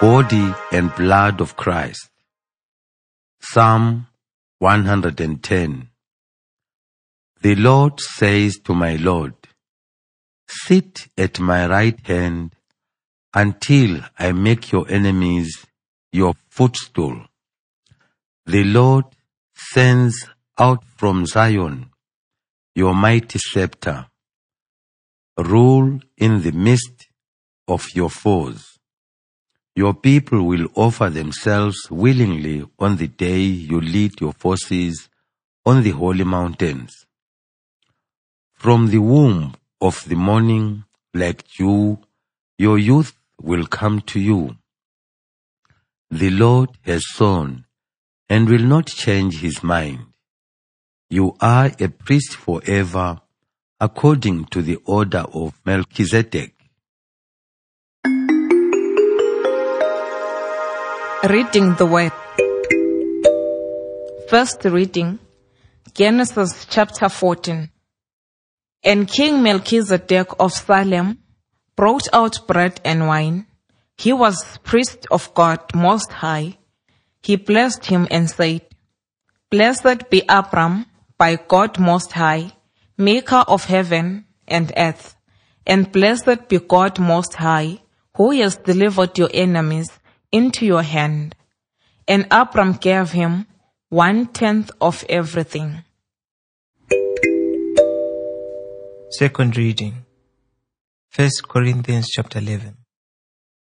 body and blood of Christ. Psalm 110 The Lord says to my Lord, Sit at my right hand until I make your enemies your footstool. The Lord sends out from Zion your mighty scepter. Rule in the midst of your foes. Your people will offer themselves willingly on the day you lead your forces on the holy mountains. From the womb of the morning, like dew, your youth will come to you. The Lord has sown and will not change his mind. You are a priest forever according to the order of Melchizedek. Reading the Word. First reading, Genesis chapter 14. And King Melchizedek of Salem brought out bread and wine. He was priest of God Most High. He blessed him and said, Blessed be Abram by God Most High, maker of heaven and earth. And blessed be God Most High, who has delivered your enemies into your hand. And Abram gave him one tenth of everything. Second reading. First Corinthians chapter 11.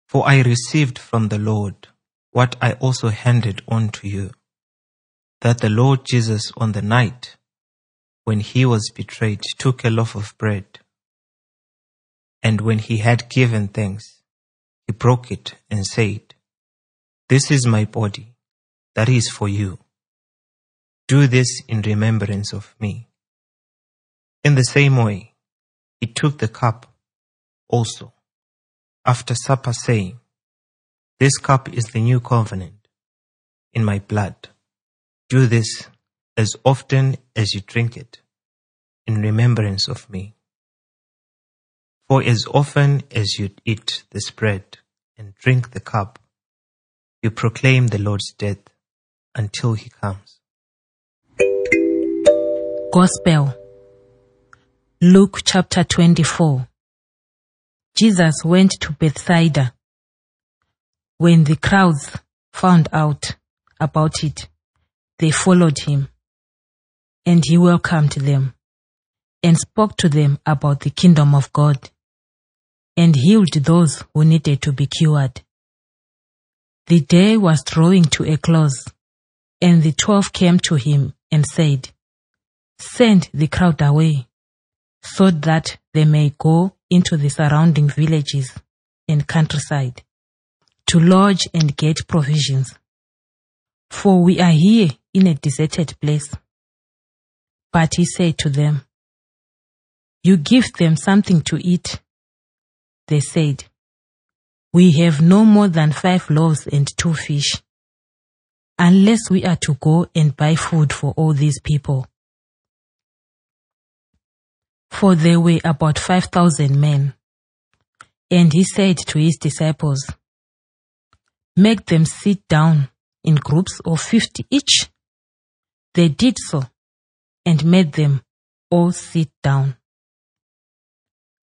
For I received from the Lord what I also handed on to you, that the Lord Jesus on the night when he was betrayed took a loaf of bread, and when he had given thanks, he broke it and said, This is my body, that is for you. Do this in remembrance of me. In the same way, he took the cup also after supper, saying, This cup is the new covenant in my blood. Do this as often as you drink it in remembrance of me. For as often as you eat this bread and drink the cup, you proclaim the Lord's death until he comes. Gospel Luke chapter 24 Jesus went to Bethsaida. When the crowds found out about it, they followed him, and he welcomed them, and spoke to them about the kingdom of God, and healed those who needed to be cured. The day was drawing to a close, and the twelve came to him and said, Send the crowd away, so that they may go into the surrounding villages and countryside to lodge and get provisions. For we are here in a deserted place. But he said to them, You give them something to eat. They said, We have no more than five loaves and two fish, unless we are to go and buy food for all these people. For there were about five thousand men. And he said to his disciples, Make them sit down in groups of fifty each. They did so and made them all sit down.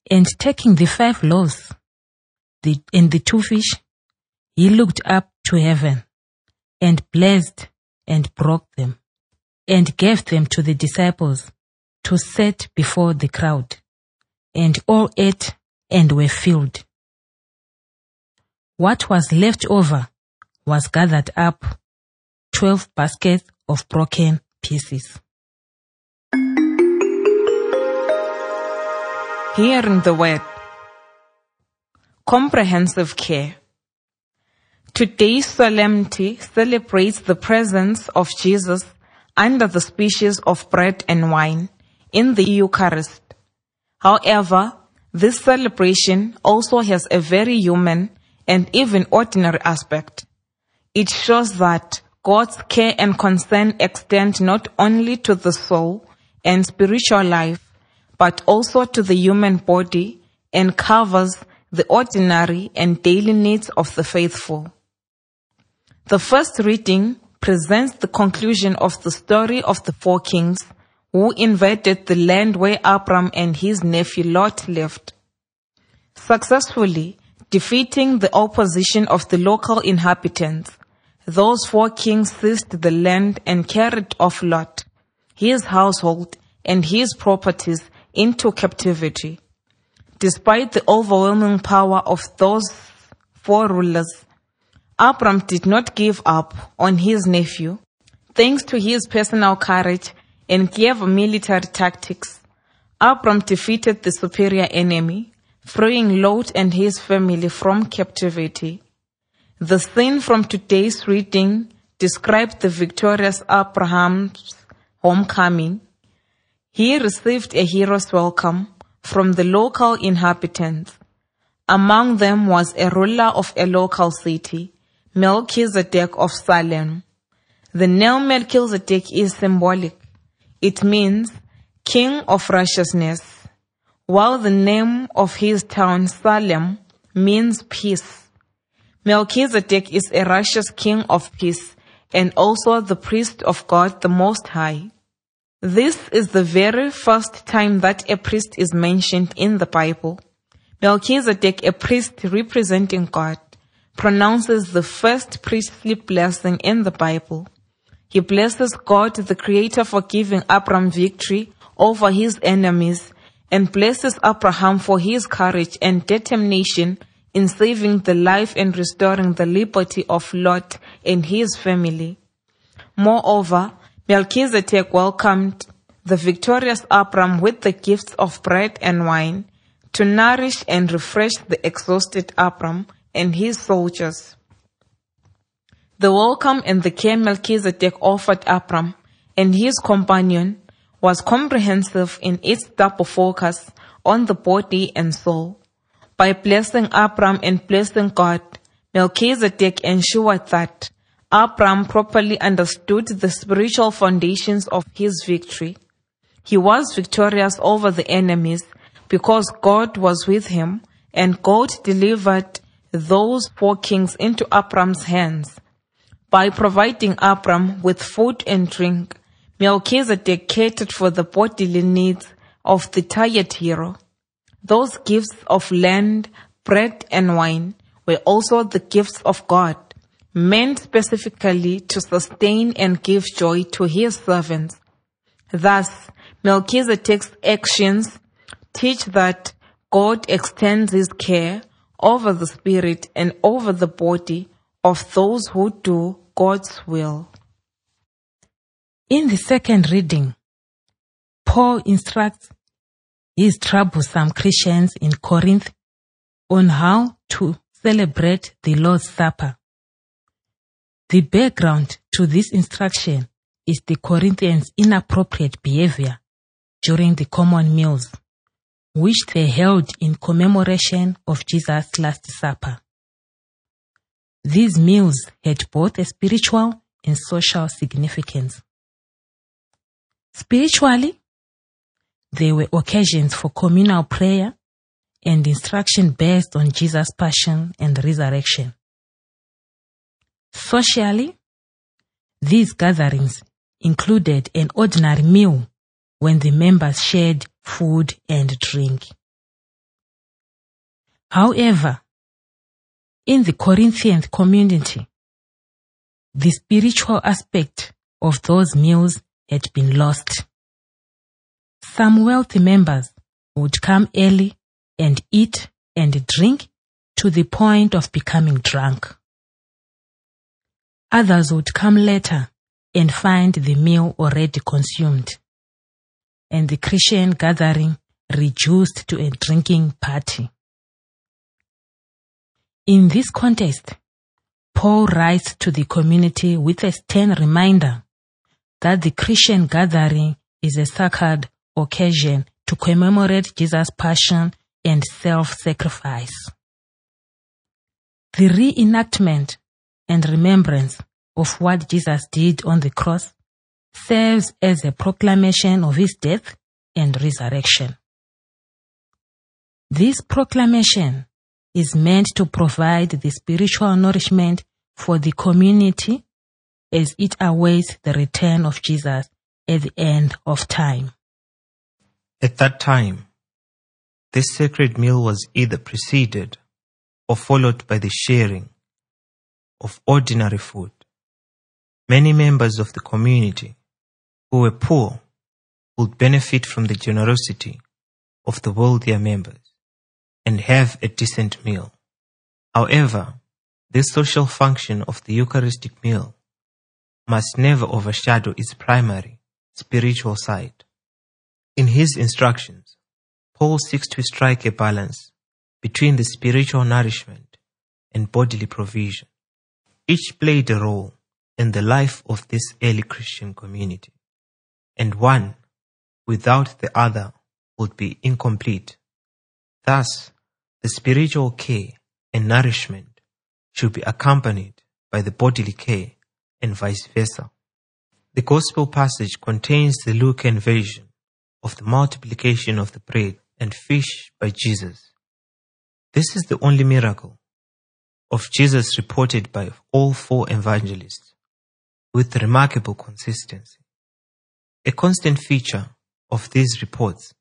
And taking the five loaves the, and the two fish, he looked up to heaven and blessed and broke them and gave them to the disciples to set before the crowd. And all ate and were filled. What was left over was gathered up, twelve baskets of broken pieces. Hearing the word. Comprehensive care. Today's solemnity celebrates the presence of Jesus under the species of bread and wine in the Eucharist. However, this celebration also has a very human and even ordinary aspect. It shows that God's care and concern extend not only to the soul and spiritual life, but also to the human body and covers the ordinary and daily needs of the faithful. The first reading presents the conclusion of the story of the four kings who invaded the land where Abram and his nephew Lot lived. Successfully defeating the opposition of the local inhabitants, those four kings seized the land and carried off Lot, his household, and his properties into captivity. Despite the overwhelming power of those four rulers, Abram did not give up on his nephew. Thanks to his personal courage and clever military tactics, Abram defeated the superior enemy, freeing Lot and his family from captivity. The scene from today's reading describes the victorious Abraham's homecoming. He received a hero's welcome from the local inhabitants. Among them was a ruler of a local city, Melchizedek of Salem. The name Melchizedek is symbolic. It means king of righteousness, while the name of his town Salem means peace. Melchizedek is a righteous king of peace and also the priest of God the Most High. This is the very first time that a priest is mentioned in the Bible. Melchizedek, a priest representing God, pronounces the first priestly blessing in the Bible. He blesses God, the Creator, for giving Abram victory over his enemies and blesses Abraham for his courage and determination in saving the life and restoring the liberty of Lot and his family. Moreover, Melchizedek welcomed the victorious Abram with the gifts of bread and wine to nourish and refresh the exhausted Abram and his soldiers. The welcome and the care Melchizedek offered Abram and his companion was comprehensive in its double focus on the body and soul. By blessing Abram and blessing God, Melchizedek ensured that Abram properly understood the spiritual foundations of his victory. He was victorious over the enemies because God was with him and God delivered those four kings into Abram's hands. By providing Abram with food and drink, Melchizedek catered for the bodily needs of the tired hero. Those gifts of land, bread, and wine were also the gifts of God meant specifically to sustain and give joy to his servants. Thus, Melchizedek's actions teach that God extends his care over the spirit and over the body of those who do God's will. In the second reading, Paul instructs his troublesome Christians in Corinth on how to celebrate the Lord's Supper. The background to this instruction is the Corinthians' inappropriate behavior during the common meals, which they held in commemoration of Jesus' Last Supper. These meals had both a spiritual and social significance. Spiritually, they were occasions for communal prayer and instruction based on Jesus' passion and resurrection. Socially, these gatherings included an ordinary meal when the members shared food and drink. However, in the Corinthian community, the spiritual aspect of those meals had been lost. Some wealthy members would come early and eat and drink to the point of becoming drunk. Others would come later and find the meal already consumed, and the Christian gathering reduced to a drinking party. In this context, Paul writes to the community with a stern reminder that the Christian gathering is a sacred occasion to commemorate Jesus' passion and self-sacrifice. The reenactment and remembrance of what Jesus did on the cross serves as a proclamation of his death and resurrection. This proclamation is meant to provide the spiritual nourishment for the community as it awaits the return of Jesus at the end of time. At that time, this sacred meal was either preceded or followed by the sharing of ordinary food. Many members of the community who were poor would benefit from the generosity of the wealthier members and have a decent meal. However, this social function of the Eucharistic meal must never overshadow its primary spiritual side. In his instructions, Paul seeks to strike a balance between the spiritual nourishment and bodily provision. Each played a role in the life of this early Christian community, and one without the other would be incomplete. Thus, the spiritual care and nourishment should be accompanied by the bodily care and vice versa. The gospel passage contains the Lucan version of the multiplication of the bread and fish by Jesus. This is the only miracle of Jesus reported by all four evangelists with remarkable consistency. A constant feature of these reports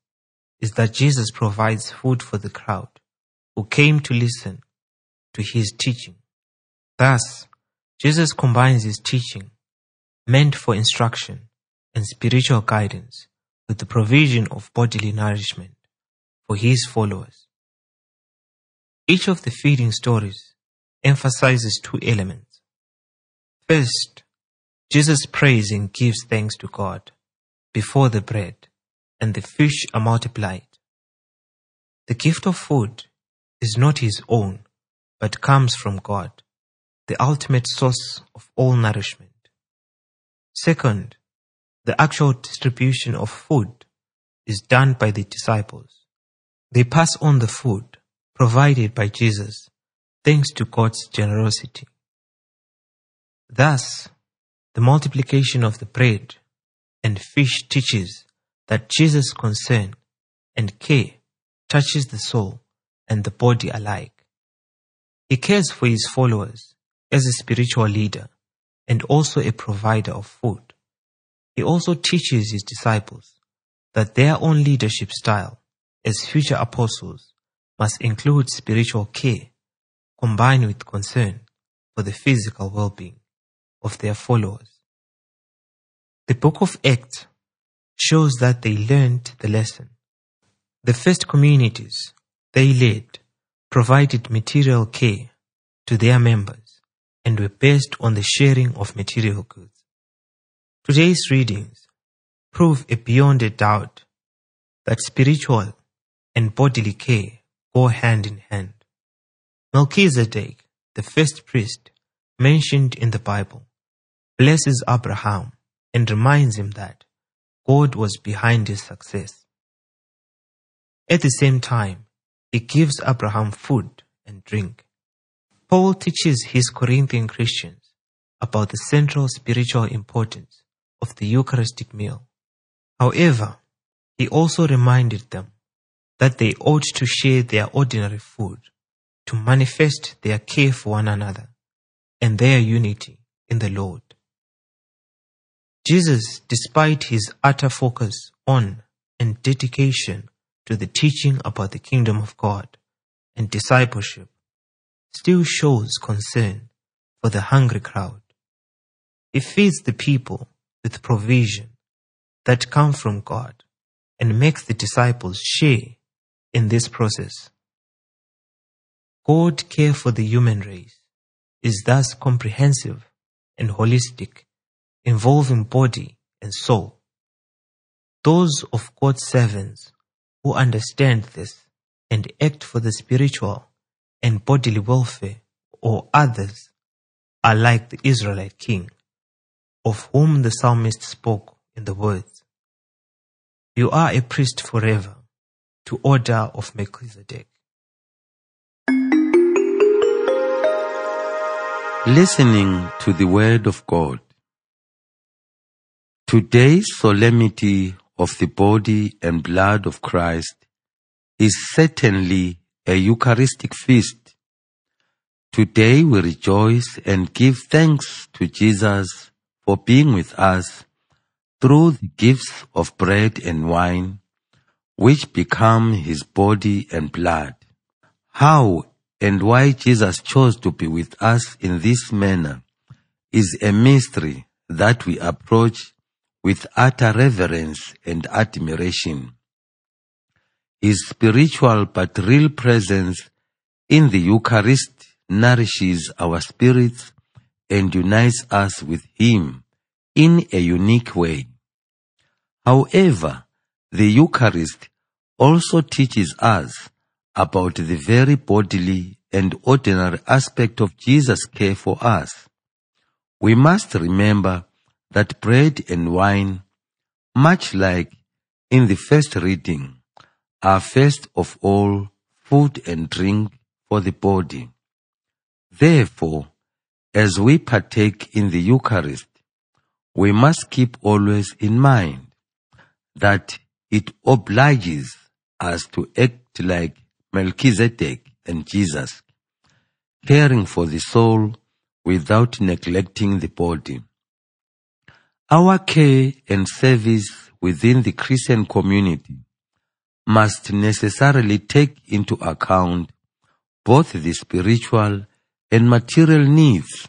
is that Jesus provides food for the crowd who came to listen to his teaching. Thus, Jesus combines his teaching, meant for instruction and spiritual guidance, with the provision of bodily nourishment for his followers. Each of the feeding stories emphasizes two elements. First, Jesus prays and gives thanks to God before the bread and the fish are multiplied. The gift of food is not his own, but comes from God, the ultimate source of all nourishment. Second, the actual distribution of food is done by the disciples. They pass on the food provided by Jesus thanks to God's generosity. Thus, the multiplication of the bread and fish teaches that Jesus' concern and care touches the soul and the body alike. He cares for his followers as a spiritual leader and also a provider of food. He also teaches his disciples that their own leadership style as future apostles must include spiritual care combined with concern for the physical well-being of their followers. The book of Acts shows that they learned the lesson. The first communities they led provided material care to their members and were based on the sharing of material goods. Today's readings prove beyond a doubt that spiritual and bodily care go hand in hand. Melchizedek, the first priest mentioned in the Bible, blesses Abraham and reminds him that God was behind his success. At the same time, he gives Abraham food and drink. Paul teaches his Corinthian Christians about the central spiritual importance of the Eucharistic meal. However, he also reminded them that they ought to share their ordinary food to manifest their care for one another and their unity in the Lord. Jesus, despite his utter focus on and dedication to the teaching about the kingdom of God and discipleship, still shows concern for the hungry crowd. He feeds the people with provision that come from God and makes the disciples share in this process. God care for the human race is thus comprehensive and holistic involving body and soul. Those of God's servants who understand this and act for the spiritual and bodily welfare or others are like the Israelite king, of whom the psalmist spoke in the words, You are a priest forever, to order of Melchizedek. Listening to the Word of God. Today's solemnity of the body and blood of Christ is certainly a Eucharistic feast. Today we rejoice and give thanks to Jesus for being with us through the gifts of bread and wine, which become his body and blood. How and why Jesus chose to be with us in this manner is a mystery that we approach with utter reverence and admiration. His spiritual but real presence in the Eucharist nourishes our spirits and unites us with Him in a unique way. However, the Eucharist also teaches us about the very bodily and ordinary aspect of Jesus' care for us. We must remember that bread and wine, much like in the first reading, are first of all food and drink for the body. Therefore, as we partake in the Eucharist, we must keep always in mind that it obliges us to act like Melchizedek and Jesus, caring for the soul without neglecting the body. Our care and service within the Christian community must necessarily take into account both the spiritual and material needs.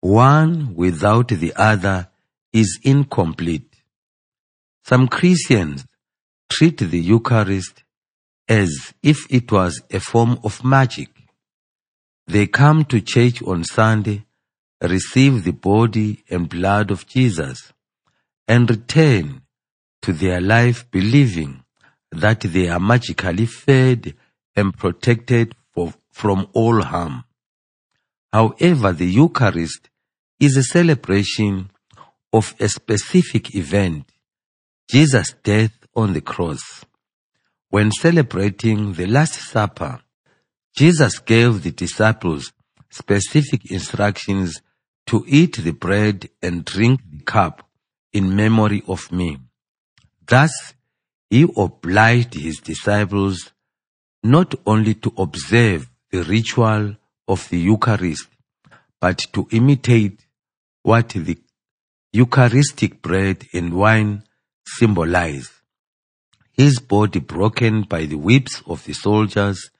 One without the other is incomplete. Some Christians treat the Eucharist as if it was a form of magic. They come to church on Sunday, receive the body and blood of Jesus, and return to their life believing that they are magically fed and protected for, from all harm. However, the Eucharist is a celebration of a specific event, Jesus' death on the cross. When celebrating the Last Supper, Jesus gave the disciples specific instructions to eat the bread and drink the cup in memory of me. Thus, he obliged his disciples not only to observe the ritual of the Eucharist, but to imitate what the Eucharistic bread and wine symbolize. His body broken by the whips of the soldiers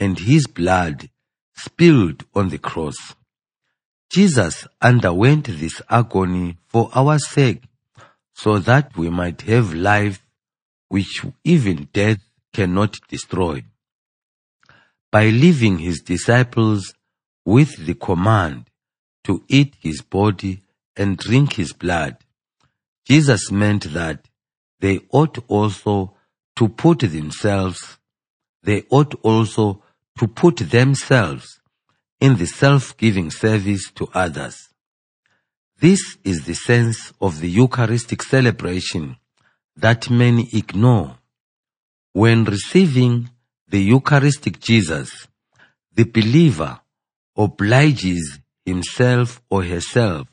and his blood spilled on the cross. Jesus underwent this agony for our sake so that we might have life which even death cannot destroy. By leaving his disciples with the command to eat his body and drink his blood, Jesus meant that they ought also to put themselves, they ought also to put themselves in the self-giving service to others. This is the sense of the Eucharistic celebration that many ignore. When receiving the Eucharistic Jesus, the believer obliges himself or herself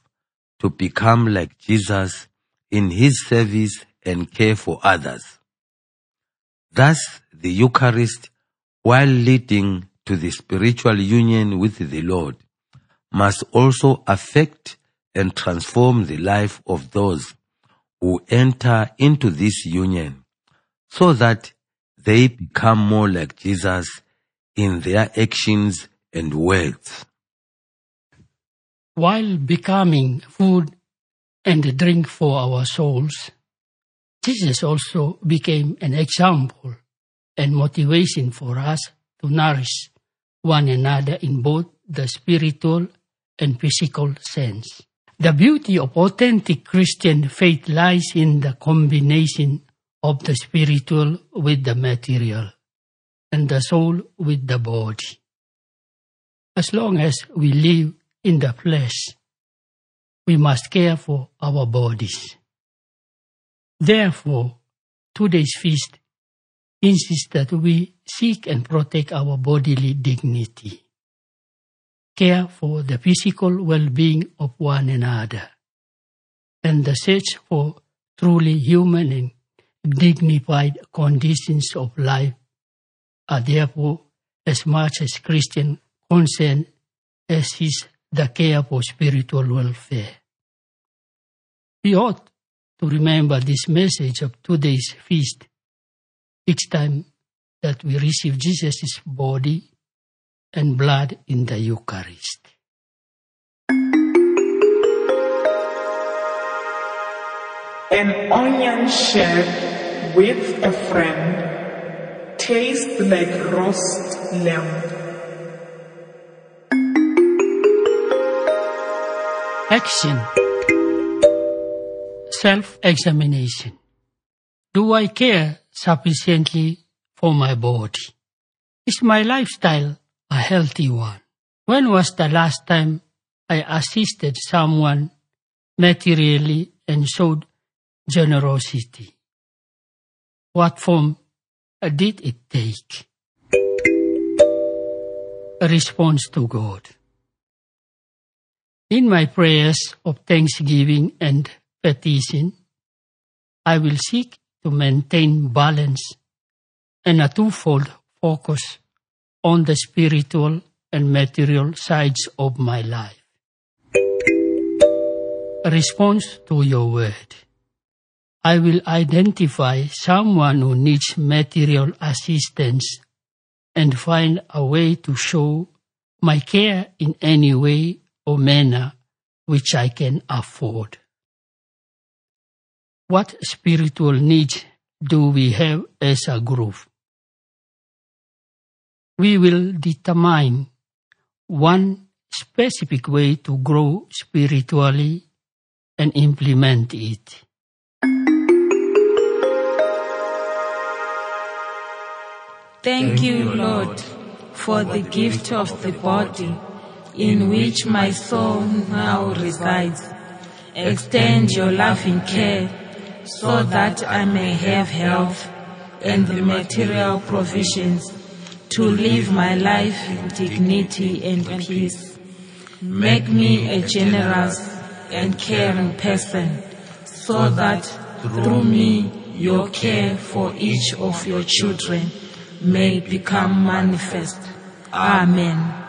to become like Jesus in his service and care for others. Thus, the Eucharist, while leading to the spiritual union with the Lord, must also affect and transform the life of those who enter into this union so that they become more like Jesus in their actions and words. While becoming food and drink for our souls, Jesus also became an example and motivation for us to nourish one another in both the spiritual and physical sense. The beauty of authentic Christian faith lies in the combination of the spiritual with the material and the soul with the body. As long as we live in the flesh, we must care for our bodies. Therefore, today's feast insists that we seek and protect our bodily dignity care for the physical well-being of one another, and the search for truly human and dignified conditions of life are therefore as much as Christian concern as is the care for spiritual welfare. We ought to remember this message of today's feast each time that we receive Jesus' body and blood in the Eucharist. An onion shared with a friend tastes like roast lamb. Action. Self-examination. Do I care sufficiently for my body? Is my lifestyle a healthy one? When was the last time I assisted someone materially and showed generosity? What form did it take? A response to God. In my prayers of thanksgiving and petition, I will seek to maintain balance and a twofold focus on the spiritual and material sides of my life. Response to your word. I will identify someone who needs material assistance and find a way to show my care in any way or manner which I can afford. What spiritual needs do we have as a group? We will determine one specific way to grow spiritually and implement it. Thank you, Lord, for the gift of the body in which my soul now resides. Extend your loving care so that I may have health and the material provisions to live my life in dignity and peace. Make me a generous and caring person so that through me your care for each of your children may become manifest. Amen.